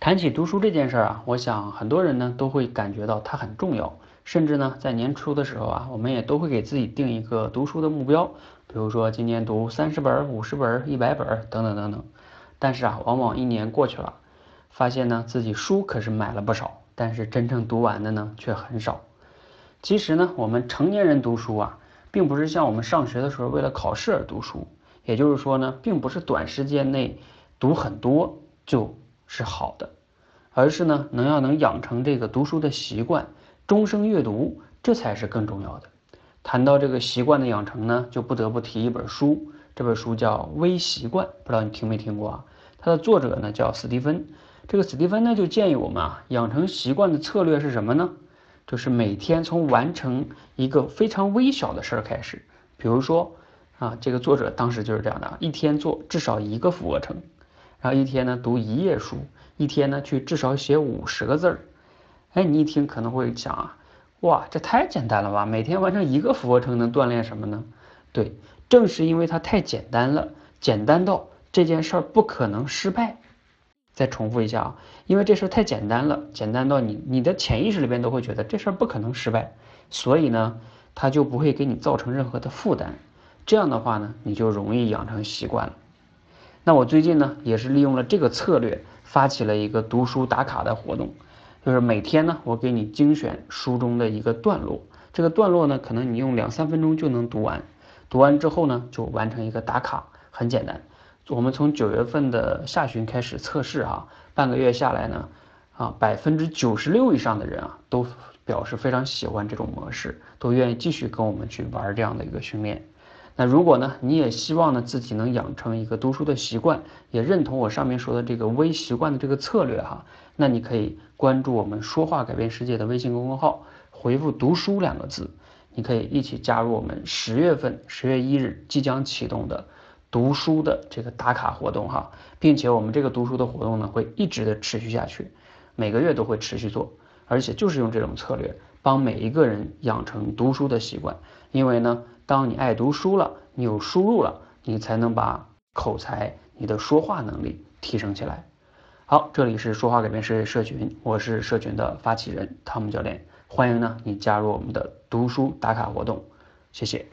谈起读书这件事儿啊，我想很多人呢都会感觉到它很重要，甚至呢在年初的时候啊，我们也都会给自己定一个读书的目标，比如说今年读三十本、五十本、一百本等等等等。但是啊，往往一年过去了，发现呢自己书可是买了不少，但是真正读完的呢却很少。其实呢，我们成年人读书啊，并不是像我们上学的时候为了考试而读书，也就是说呢，并不是短时间内读很多就。是好的，而是呢，能要能养成这个读书的习惯，终生阅读，这才是更重要的。谈到这个习惯的养成呢，就不得不提一本书，这本书叫《微习惯》，不知道你听没听过啊？它的作者呢叫史蒂芬，这个史蒂芬呢就建议我们啊，养成习惯的策略是什么呢？就是每天从完成一个非常微小的事儿开始，比如说啊，这个作者当时就是这样的，一天做至少一个俯卧撑。然后一天呢读一页书，一天呢去至少写五十个字儿。哎，你一听可能会想啊，哇，这太简单了吧？每天完成一个俯卧撑能锻炼什么呢？对，正是因为它太简单了，简单到这件事儿不可能失败。再重复一下啊，因为这事儿太简单了，简单到你你的潜意识里边都会觉得这事儿不可能失败，所以呢，它就不会给你造成任何的负担。这样的话呢，你就容易养成习惯了。那我最近呢，也是利用了这个策略，发起了一个读书打卡的活动，就是每天呢，我给你精选书中的一个段落，这个段落呢，可能你用两三分钟就能读完，读完之后呢，就完成一个打卡，很简单。我们从九月份的下旬开始测试哈，半个月下来呢，啊，百分之九十六以上的人啊，都表示非常喜欢这种模式，都愿意继续跟我们去玩这样的一个训练。那如果呢，你也希望呢自己能养成一个读书的习惯，也认同我上面说的这个微习惯的这个策略哈，那你可以关注我们说话改变世界的微信公众号，回复“读书”两个字，你可以一起加入我们十月份十月一日即将启动的读书的这个打卡活动哈，并且我们这个读书的活动呢会一直的持续下去，每个月都会持续做，而且就是用这种策略帮每一个人养成读书的习惯，因为呢。当你爱读书了，你有输入了，你才能把口才、你的说话能力提升起来。好，这里是说话改变世界社群，我是社群的发起人汤姆教练，欢迎呢你加入我们的读书打卡活动，谢谢。